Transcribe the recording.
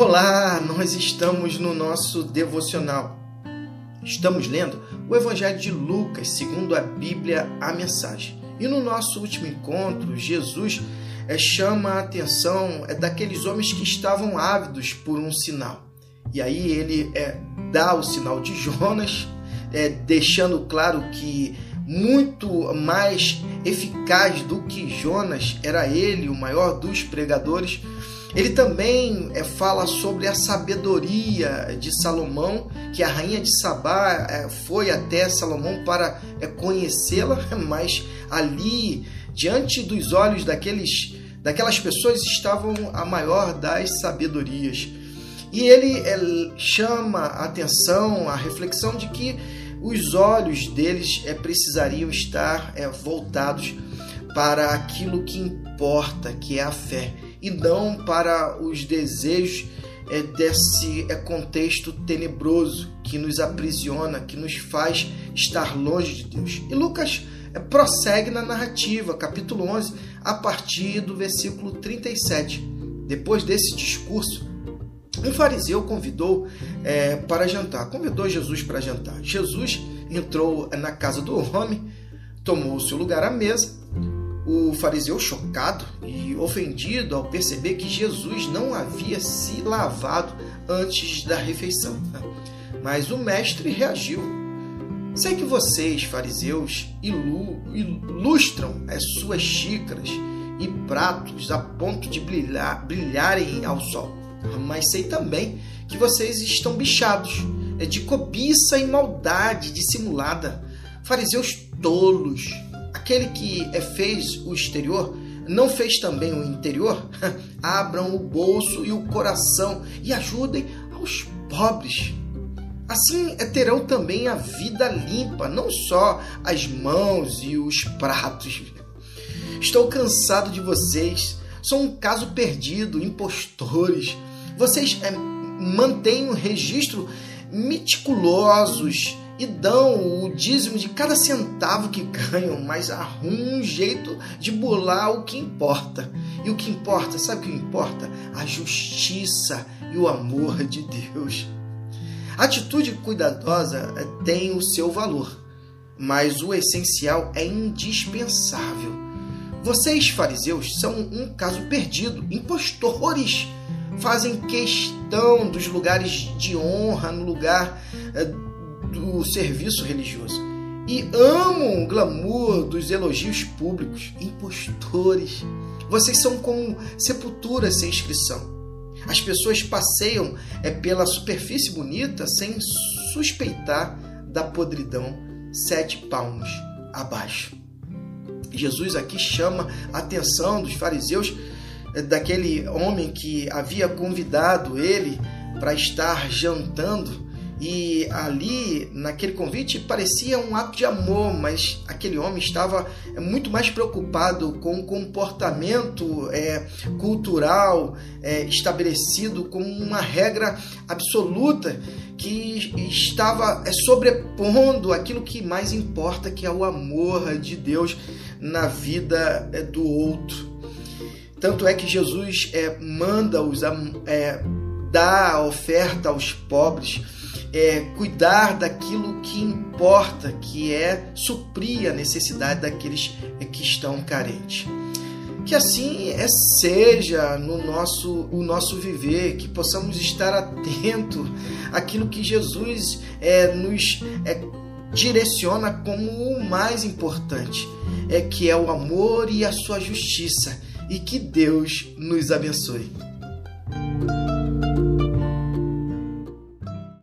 Olá, nós estamos no nosso devocional. Estamos lendo o Evangelho de Lucas, segundo a Bíblia, a mensagem. E no nosso último encontro, Jesus é, chama a atenção é, daqueles homens que estavam ávidos por um sinal. E aí ele é, dá o sinal de Jonas, deixando claro que muito mais eficaz do que Jonas era ele, o maior dos pregadores ele também é, fala sobre a sabedoria de Salomão, que a rainha de Sabá é, foi até Salomão para é, conhecê-la, mas ali, diante dos olhos daqueles, daquelas pessoas, estavam a maior das sabedorias. E ele chama a atenção, a reflexão de que os olhos deles é, precisariam estar é, voltados para aquilo que importa, que é a fé e não para os desejos é, desse é, contexto tenebroso que nos aprisiona, que nos faz estar longe de Deus. E Lucas é, prossegue na narrativa, capítulo 11, a partir do versículo 37. Depois desse discurso, um fariseu convidou é, para jantar, convidou Jesus para jantar. Jesus entrou na casa do homem, tomou seu lugar à mesa o fariseu, chocado e ofendido ao perceber que Jesus não havia se lavado antes da refeição. Mas o mestre reagiu. Sei que vocês, fariseus, ilustram as suas xícaras e pratos a ponto de brilhar, brilharem ao sol. Mas sei também que vocês estão bichados é de cobiça e maldade dissimulada. Fariseus tolos, aquele que é, fez o exterior não fez também o interior? Abram o bolso e o coração e ajudem aos pobres. Assim é, terão também a vida limpa, não só as mãos e os pratos. Estou cansado de vocês. Sou um caso perdido, impostores. Vocês é, mantêm um registro meticulosos e dão o dízimo de cada centavo que ganham, mas arrumam um jeito de burlar o que importa. E o que importa, sabe o que importa? A justiça e o amor de Deus. A atitude cuidadosa eh, tem o seu valor, mas o essencial é indispensável. Vocês, fariseus, são um caso perdido, impostores. Fazem questão dos lugares de honra no lugar eh, do serviço religioso e amam o glamour dos elogios públicos, impostores. Vocês são como sepulturas sem inscrição. As pessoas passeiam é, pela superfície bonita sem suspeitar da podridão sete palmos abaixo. Jesus aqui chama a atenção dos fariseus é, daquele homem que havia convidado ele para estar jantando e ali, naquele convite, parecia um ato de amor, mas aquele homem estava é, muito mais preocupado com o comportamento é, cultural é, estabelecido como uma regra absoluta que estava é, sobrepondo aquilo que mais importa, que é o amor de Deus na vida é, do outro. Tanto é que Jesus é, manda-os é, dar a oferta aos pobres é, cuidar daquilo que importa, que é suprir a necessidade daqueles que estão carentes. Que assim é, seja no nosso, o nosso viver, que possamos estar atento àquilo que Jesus é, nos é, direciona como o mais importante, é que é o amor e a sua justiça, e que Deus nos abençoe.